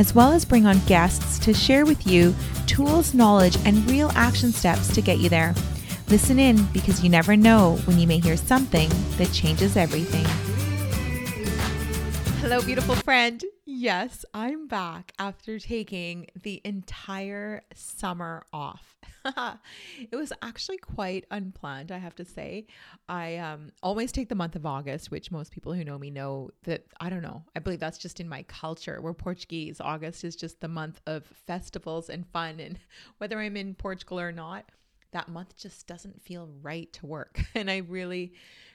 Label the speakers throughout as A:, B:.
A: as well as bring on guests to share with you tools, knowledge, and real action steps to get you there. Listen in because you never know when you may hear something that changes everything. Hello, beautiful friend. Yes, I'm back after taking the entire summer off. it was actually quite unplanned, I have to say. I um, always take the month of August, which most people who know me know that I don't know. I believe that's just in my culture. We're Portuguese. August is just the month of festivals and fun. And whether I'm in Portugal or not, that month just doesn't feel right to work. And I really,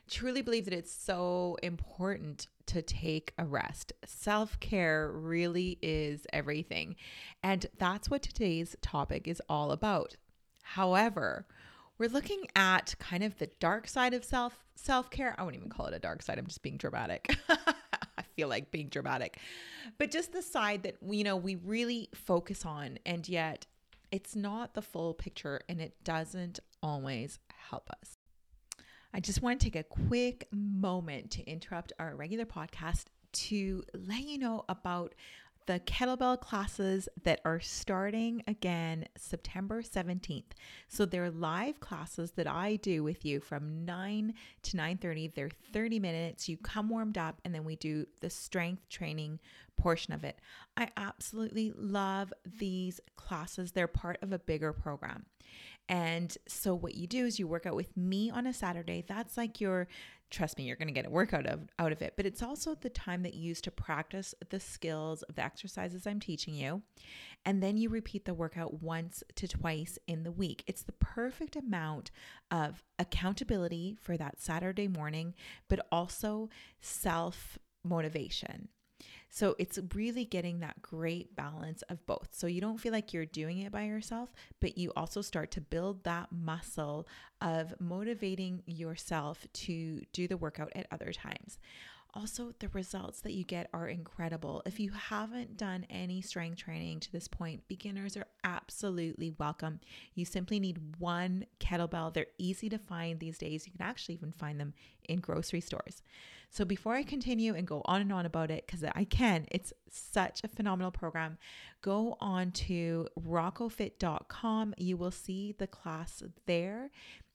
A: truly believe that it's so important to take a rest. Self care really is everything. And that's what today's topic is all about. However, we're looking at kind of the dark side of self self care. I wouldn't even call it a dark side. I'm just being dramatic. I feel like being dramatic, but just the side that you know we really focus on, and yet it's not the full picture, and it doesn't always help us. I just want to take a quick moment to interrupt our regular podcast to let you know about the kettlebell classes that are starting again September 17th. So they're live classes that I do with you from 9 to 9:30. They're 30 minutes. You come warmed up and then we do the strength training portion of it. I absolutely love these classes. They're part of a bigger program. And so what you do is you work out with me on a Saturday. That's like your trust me, you're going to get a workout of, out of it. But it's also the time that you use to practice the skills of the exercises I'm teaching you. And then you repeat the workout once to twice in the week. It's the perfect amount of accountability for that Saturday morning, but also self motivation. So it's really getting that great balance of both. So you don't feel like you're doing it by yourself, but you also start to build that muscle of motivating yourself to do the workout at other times. Also, the results that you get are incredible. If you haven't done any strength training to this point, beginners are absolutely welcome. You simply need one kettlebell. They're easy to find these days. You can actually even find them in grocery stores. So, before I continue and go on and on about it, because I can, it's such a phenomenal program, go on to rocofit.com. You will see the class there.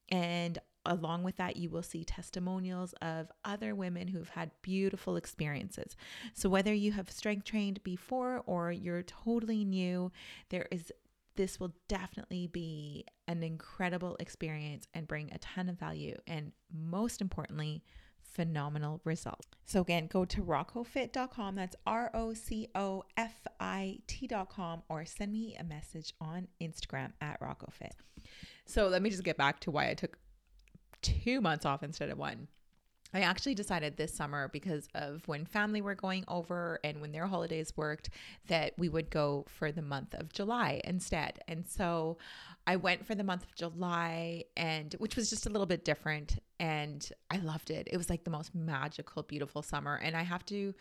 A: And along with that, you will see testimonials of other women who've had beautiful experiences. So, whether you have strength trained before or you're totally new, there is this will definitely be an incredible experience and bring a ton of value. And most importantly, phenomenal results. So again, go to rocofit.com. That's R O C O F I T.com or send me a message on Instagram at rocofit. So let me just get back to why I took two months off instead of one. I actually decided this summer because of when family were going over and when their holidays worked that we would go for the month of July instead. And so I went for the month of July and which was just a little bit different and I loved it. It was like the most magical beautiful summer and I have to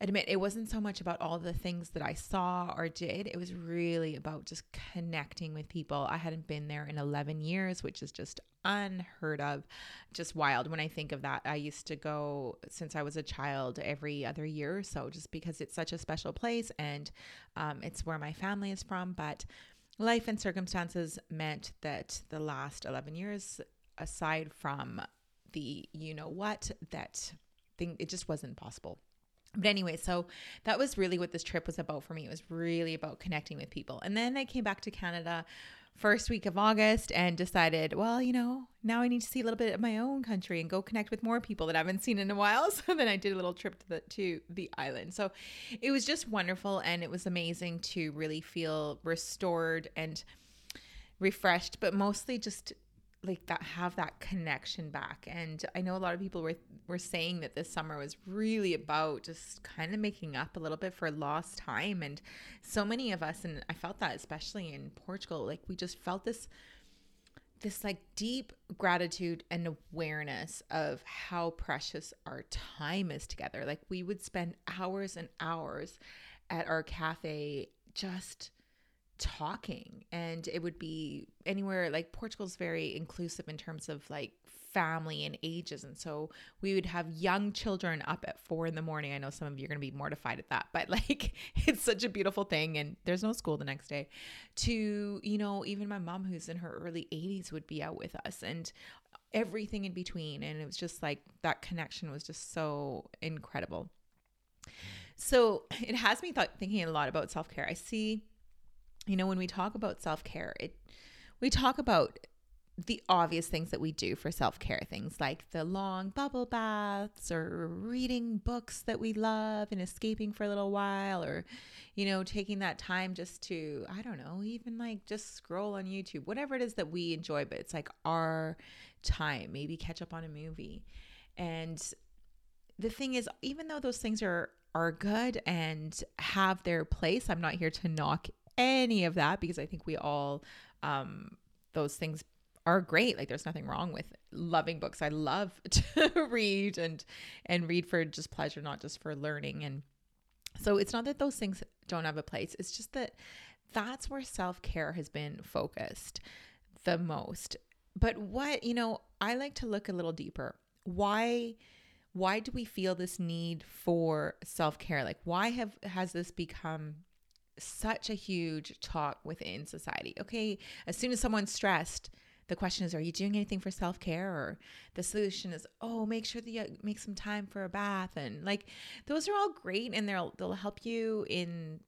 A: admit it wasn't so much about all the things that I saw or did. It was really about just connecting with people. I hadn't been there in 11 years, which is just unheard of, just wild. When I think of that, I used to go since I was a child every other year or so, just because it's such a special place and um, it's where my family is from. But life and circumstances meant that the last 11 years, aside from the you know what, that thing, it just wasn't possible. But anyway, so that was really what this trip was about for me. It was really about connecting with people. And then I came back to Canada first week of August and decided, well, you know, now I need to see a little bit of my own country and go connect with more people that I haven't seen in a while. So then I did a little trip to the to the island. So it was just wonderful and it was amazing to really feel restored and refreshed, but mostly just like that have that connection back. And i know a lot of people were were saying that this summer was really about just kind of making up a little bit for lost time. And so many of us and i felt that especially in portugal like we just felt this this like deep gratitude and awareness of how precious our time is together. Like we would spend hours and hours at our cafe just talking and it would be anywhere like Portugal's very inclusive in terms of like family and ages and so we would have young children up at four in the morning. I know some of you are going to be mortified at that but like it's such a beautiful thing and there's no school the next day. To you know even my mom who's in her early 80s would be out with us and everything in between and it was just like that connection was just so incredible. So it has me th- thinking a lot about self-care. I see you know, when we talk about self care, it we talk about the obvious things that we do for self care, things like the long bubble baths or reading books that we love and escaping for a little while, or, you know, taking that time just to, I don't know, even like just scroll on YouTube, whatever it is that we enjoy, but it's like our time, maybe catch up on a movie. And the thing is, even though those things are are good and have their place, I'm not here to knock any of that because I think we all, um, those things are great. Like there's nothing wrong with loving books. I love to read and and read for just pleasure, not just for learning. And so it's not that those things don't have a place. It's just that that's where self-care has been focused the most. But what, you know, I like to look a little deeper. Why why do we feel this need for self-care? Like why have has this become such a huge talk within society. Okay, as soon as someone's stressed, the question is, are you doing anything for self care? Or the solution is, oh, make sure that you make some time for a bath. And like, those are all great and they'll, they'll help you in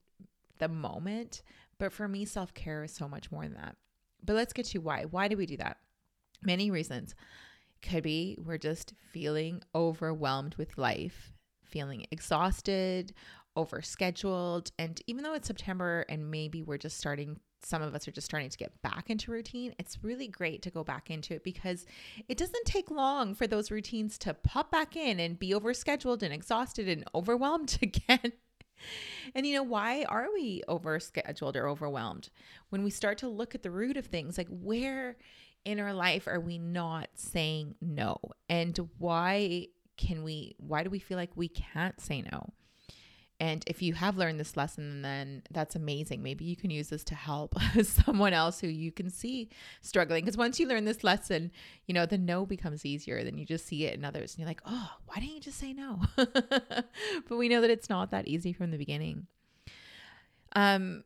A: the moment. But for me, self care is so much more than that. But let's get to why. Why do we do that? Many reasons. Could be we're just feeling overwhelmed with life, feeling exhausted overscheduled. And even though it's September and maybe we're just starting, some of us are just starting to get back into routine, it's really great to go back into it because it doesn't take long for those routines to pop back in and be overscheduled and exhausted and overwhelmed again. And you know, why are we overscheduled or overwhelmed? When we start to look at the root of things, like where in our life are we not saying no? And why can we, why do we feel like we can't say no? And if you have learned this lesson, then that's amazing. Maybe you can use this to help someone else who you can see struggling. Because once you learn this lesson, you know, the no becomes easier. Then you just see it in others and you're like, oh, why didn't you just say no? but we know that it's not that easy from the beginning. Um,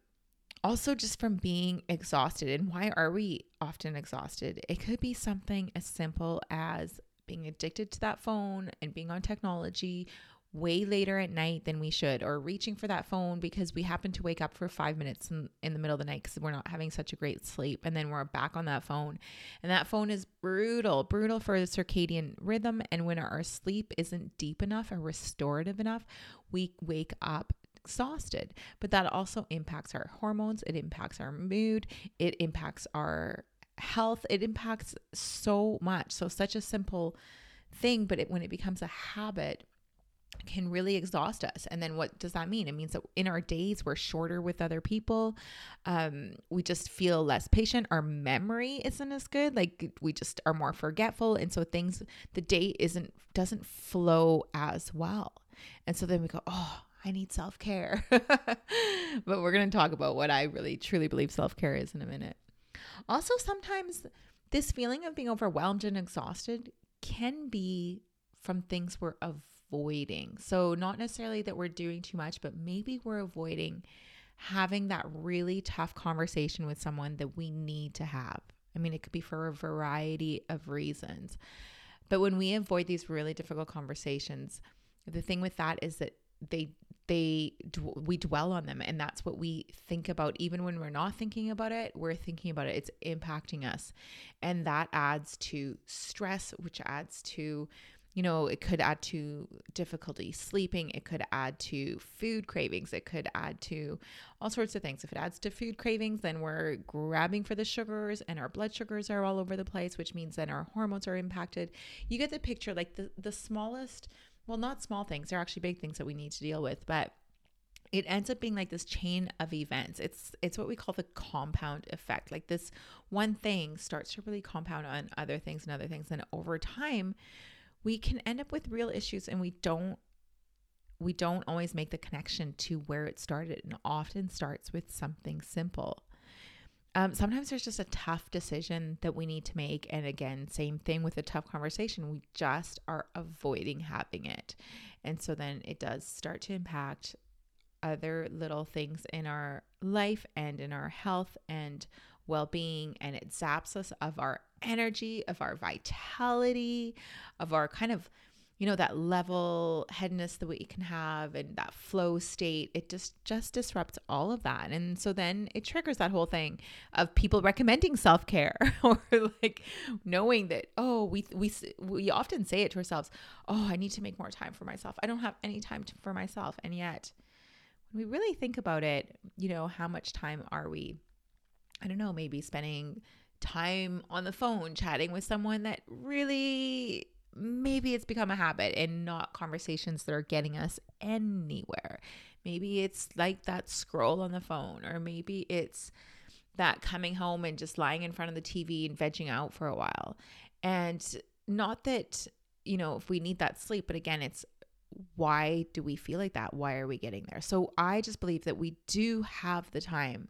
A: also, just from being exhausted. And why are we often exhausted? It could be something as simple as being addicted to that phone and being on technology way later at night than we should or reaching for that phone because we happen to wake up for five minutes in, in the middle of the night because we're not having such a great sleep and then we're back on that phone. And that phone is brutal brutal for the circadian rhythm and when our sleep isn't deep enough or restorative enough we wake up exhausted. But that also impacts our hormones it impacts our mood it impacts our health it impacts so much. So such a simple thing but it, when it becomes a habit can really exhaust us. And then what does that mean? It means that in our days, we're shorter with other people. Um, we just feel less patient. Our memory isn't as good. Like we just are more forgetful. And so things, the day isn't, doesn't flow as well. And so then we go, oh, I need self care. but we're going to talk about what I really truly believe self care is in a minute. Also, sometimes this feeling of being overwhelmed and exhausted can be from things we're avoiding avoiding. So, not necessarily that we're doing too much, but maybe we're avoiding having that really tough conversation with someone that we need to have. I mean, it could be for a variety of reasons. But when we avoid these really difficult conversations, the thing with that is that they they we dwell on them and that's what we think about even when we're not thinking about it we're thinking about it it's impacting us and that adds to stress which adds to you know, it could add to difficulty sleeping. It could add to food cravings. It could add to all sorts of things. If it adds to food cravings, then we're grabbing for the sugars and our blood sugars are all over the place, which means then our hormones are impacted. You get the picture like the, the smallest, well, not small things, they're actually big things that we need to deal with, but it ends up being like this chain of events it's it's what we call the compound effect like this one thing starts to really compound on other things and other things and over time we can end up with real issues and we don't we don't always make the connection to where it started and often starts with something simple. Um, sometimes there's just a tough decision that we need to make. And again same thing with a tough conversation. We just are avoiding having it. And so then it does start to impact other little things in our life and in our health and well-being. And it zaps us of our energy, of our vitality, of our kind of, you know, that level headness that we can have and that flow state. It just just disrupts all of that. And so then it triggers that whole thing of people recommending self-care or like knowing that, oh, we we we often say it to ourselves, "Oh, I need to make more time for myself. I don't have any time to, for myself." And yet, when we really think about it, you know, how much time are we I don't know, maybe spending time on the phone chatting with someone that really maybe it's become a habit and not conversations that are getting us anywhere. Maybe it's like that scroll on the phone, or maybe it's that coming home and just lying in front of the TV and vegging out for a while. And not that, you know, if we need that sleep, but again, it's why do we feel like that? Why are we getting there? So I just believe that we do have the time.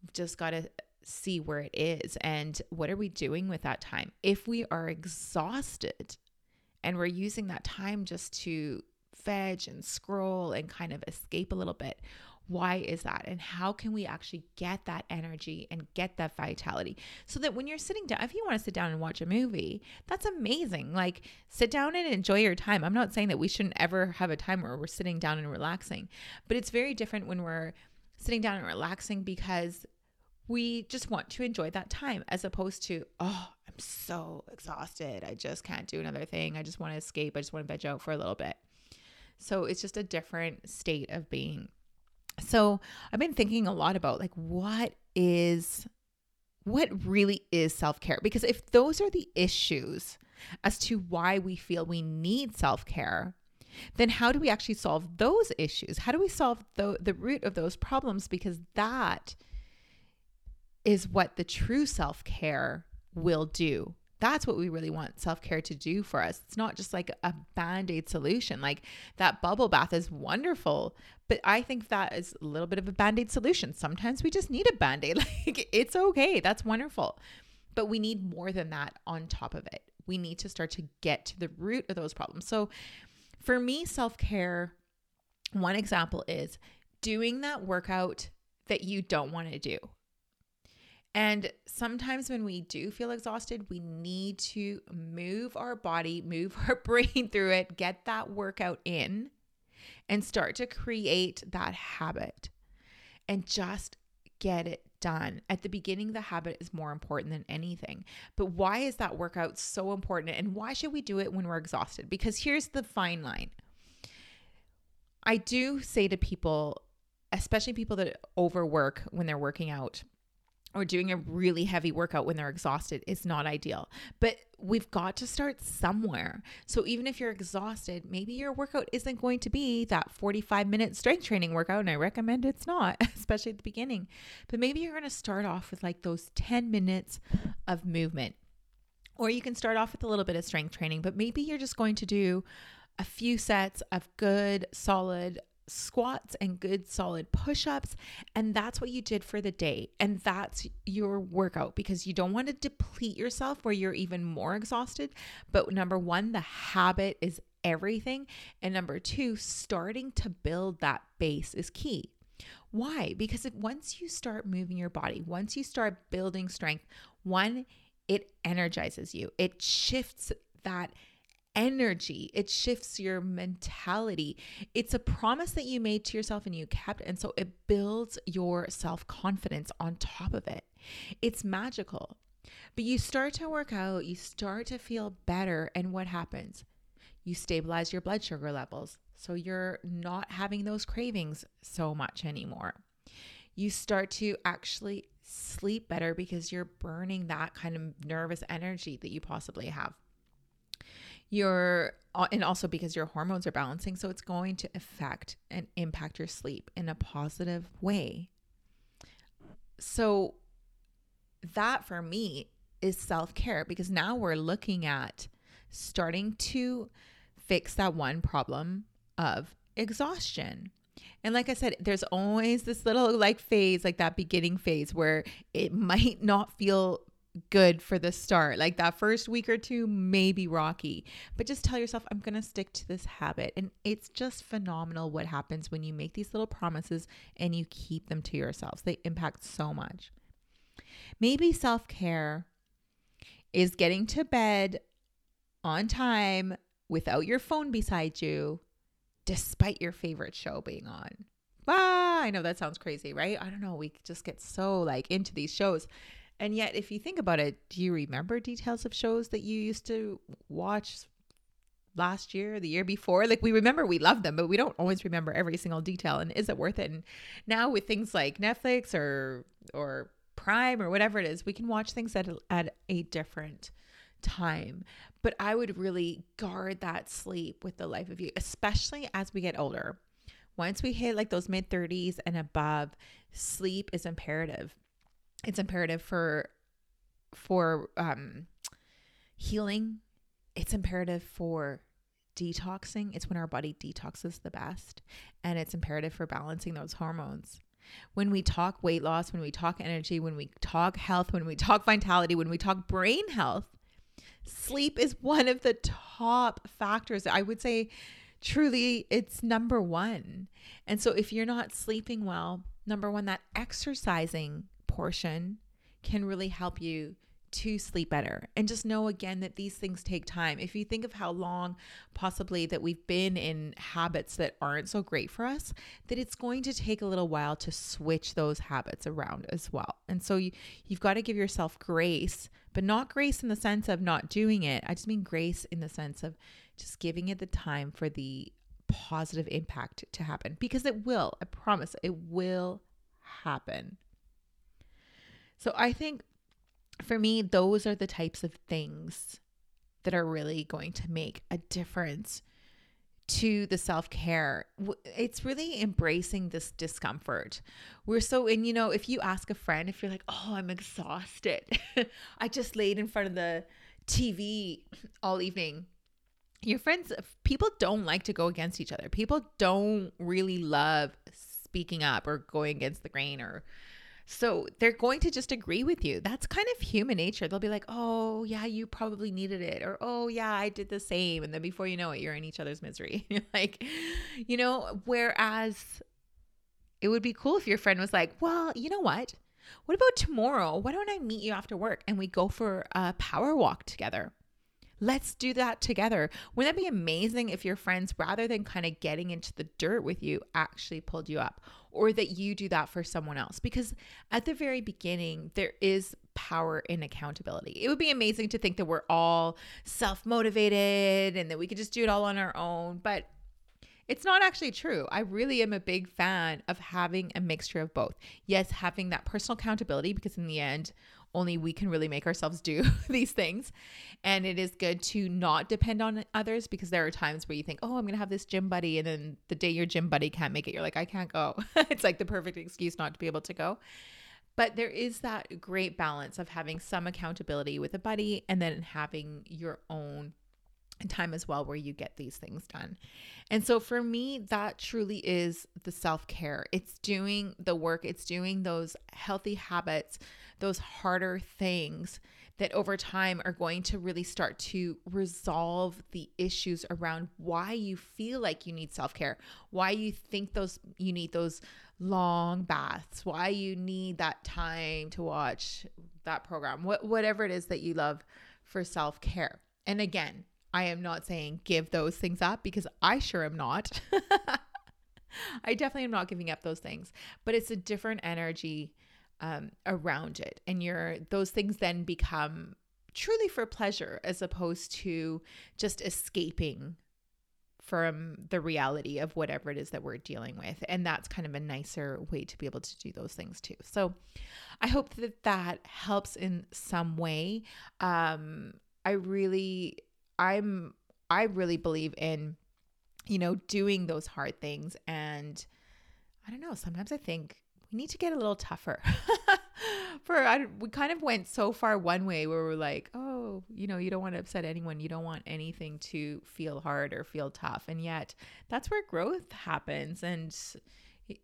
A: We've just got to see where it is and what are we doing with that time. If we are exhausted and we're using that time just to veg and scroll and kind of escape a little bit, why is that? And how can we actually get that energy and get that vitality so that when you're sitting down, if you want to sit down and watch a movie, that's amazing. Like sit down and enjoy your time. I'm not saying that we shouldn't ever have a time where we're sitting down and relaxing, but it's very different when we're sitting down and relaxing because we just want to enjoy that time as opposed to, oh, I'm so exhausted. I just can't do another thing. I just want to escape. I just want to veg out for a little bit. So it's just a different state of being. So I've been thinking a lot about like what is what really is self-care because if those are the issues as to why we feel we need self-care then how do we actually solve those issues how do we solve the, the root of those problems because that is what the true self care will do. That's what we really want self care to do for us. It's not just like a band aid solution. Like that bubble bath is wonderful, but I think that is a little bit of a band aid solution. Sometimes we just need a band aid. Like it's okay. That's wonderful. But we need more than that on top of it. We need to start to get to the root of those problems. So for me, self care, one example is doing that workout that you don't want to do. And sometimes when we do feel exhausted, we need to move our body, move our brain through it, get that workout in, and start to create that habit and just get it done. At the beginning, the habit is more important than anything. But why is that workout so important? And why should we do it when we're exhausted? Because here's the fine line I do say to people, especially people that overwork when they're working out, or doing a really heavy workout when they're exhausted is not ideal. But we've got to start somewhere. So even if you're exhausted, maybe your workout isn't going to be that 45 minute strength training workout. And I recommend it's not, especially at the beginning. But maybe you're going to start off with like those 10 minutes of movement. Or you can start off with a little bit of strength training, but maybe you're just going to do a few sets of good, solid squats and good solid push ups. And that's what you did for the day. And that's your workout because you don't want to deplete yourself where you're even more exhausted. But number one, the habit is everything. And number two, starting to build that base is key. Why? Because if, once you start moving your body, once you start building strength, one, it energizes you, it shifts that energy. It shifts your mentality. It's a promise that you made to yourself and you kept. And so it builds your self confidence on top of it. It's magical. But you start to work out, you start to feel better. And what happens? You stabilize your blood sugar levels. So you're not having those cravings so much anymore. You start to actually sleep better because you're burning that kind of nervous energy that you possibly have. You're, uh, and also because your hormones are balancing. So it's going to affect and impact your sleep in a positive way. So that for me is self care because now we're looking at starting to fix that one problem of exhaustion. And like I said, there's always this little like phase, like that beginning phase where it might not feel good for the start. Like that first week or two may be rocky, but just tell yourself, I'm going to stick to this habit. And it's just phenomenal what happens when you make these little promises and you keep them to yourselves. They impact so much. Maybe self care is getting to bed on time without your phone beside you, despite your favorite show being on. Ah, I know that sounds crazy, right? I don't know. We just get so like into these shows. And yet, if you think about it, do you remember details of shows that you used to watch last year, the year before? Like we remember we love them, but we don't always remember every single detail. And is it worth it? And now with things like Netflix or or Prime or whatever it is, we can watch things at at a different time. But I would really guard that sleep with the life of you, especially as we get older. Once we hit like those mid 30s and above, sleep is imperative. It's imperative for for um healing. It's imperative for detoxing. It's when our body detoxes the best and it's imperative for balancing those hormones. When we talk weight loss, when we talk energy, when we talk health, when we talk vitality, when we talk brain health, sleep is one of the top factors. I would say truly it's number one. And so if you're not sleeping well, number one, that exercising portion can really help you to sleep better. And just know again that these things take time. If you think of how long possibly that we've been in habits that aren't so great for us, that it's going to take a little while to switch those habits around as well. And so you, you've got to give yourself grace, but not grace in the sense of not doing it. I just mean grace in the sense of just giving it the time for the positive impact to happen because it will. I promise it will happen. So I think for me, those are the types of things that are really going to make a difference to the self care. It's really embracing this discomfort. We're so, and you know, if you ask a friend, if you're like, oh, I'm exhausted, I just laid in front of the TV all evening. Your friends, uh, people don't like to go against each other. People don't really love speaking up or going against the grain or so they're going to just agree with you. That's kind of human nature. They'll be like, oh, yeah, you probably needed it. Or, oh, yeah, I did the same. And then before you know it, you're in each other's misery. like, you know, whereas it would be cool if your friend was like, well, you know what? What about tomorrow? Why don't I meet you after work and we go for a power walk together? Let's do that together. Wouldn't that be amazing if your friends, rather than kind of getting into the dirt with you, actually pulled you up? Or that you do that for someone else? Because at the very beginning, there is power in accountability. It would be amazing to think that we're all self motivated and that we could just do it all on our own. But it's not actually true. I really am a big fan of having a mixture of both. Yes, having that personal accountability, because in the end, only we can really make ourselves do these things. And it is good to not depend on others because there are times where you think, oh, I'm going to have this gym buddy. And then the day your gym buddy can't make it, you're like, I can't go. it's like the perfect excuse not to be able to go. But there is that great balance of having some accountability with a buddy and then having your own time as well where you get these things done. And so for me, that truly is the self care. It's doing the work, it's doing those healthy habits those harder things that over time are going to really start to resolve the issues around why you feel like you need self-care, why you think those you need those long baths, why you need that time to watch that program, what whatever it is that you love for self-care. And again, I am not saying give those things up because I sure am not. I definitely am not giving up those things, but it's a different energy um, around it. And your those things then become truly for pleasure as opposed to just escaping from the reality of whatever it is that we're dealing with. And that's kind of a nicer way to be able to do those things too. So I hope that that helps in some way. Um, I really, I'm, I really believe in, you know, doing those hard things. And I don't know, sometimes I think we need to get a little tougher. for I, we kind of went so far one way where we're like, oh, you know, you don't want to upset anyone. You don't want anything to feel hard or feel tough. And yet that's where growth happens. And,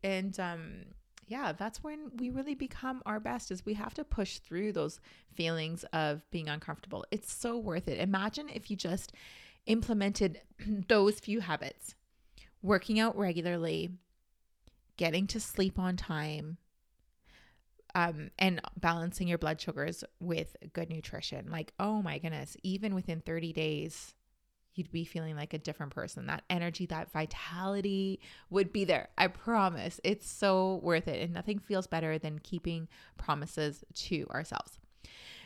A: and, um, yeah, that's when we really become our best is we have to push through those feelings of being uncomfortable. It's so worth it. Imagine if you just implemented those few habits. Working out regularly, getting to sleep on time, um, and balancing your blood sugars with good nutrition. Like, oh my goodness, even within 30 days, you'd be feeling like a different person. That energy, that vitality would be there. I promise. It's so worth it. And nothing feels better than keeping promises to ourselves.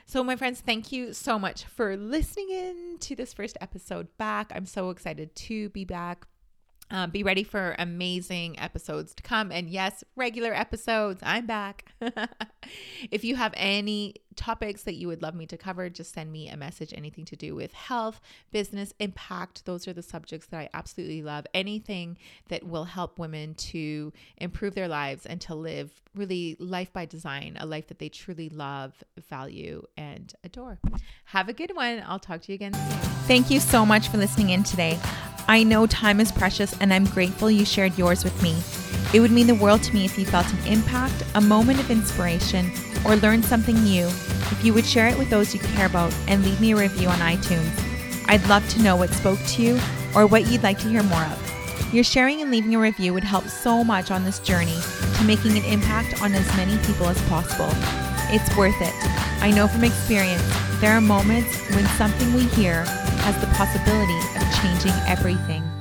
A: So, my friends, thank you so much for listening in to this first episode back. I'm so excited to be back. Um, be ready for amazing episodes to come. And yes, regular episodes. I'm back. if you have any topics that you would love me to cover, just send me a message. Anything to do with health, business, impact. Those are the subjects that I absolutely love. Anything that will help women to improve their lives and to live really life by design, a life that they truly love, value, and adore. Have a good one. I'll talk to you again soon.
B: Thank you so much for listening in today. I know time is precious and I'm grateful you shared yours with me. It would mean the world to me if you felt an impact, a moment of inspiration, or learned something new, if you would share it with those you care about and leave me a review on iTunes. I'd love to know what spoke to you or what you'd like to hear more of. Your sharing and leaving a review would help so much on this journey to making an impact on as many people as possible. It's worth it. I know from experience, there are moments when something we hear has the possibility of changing everything.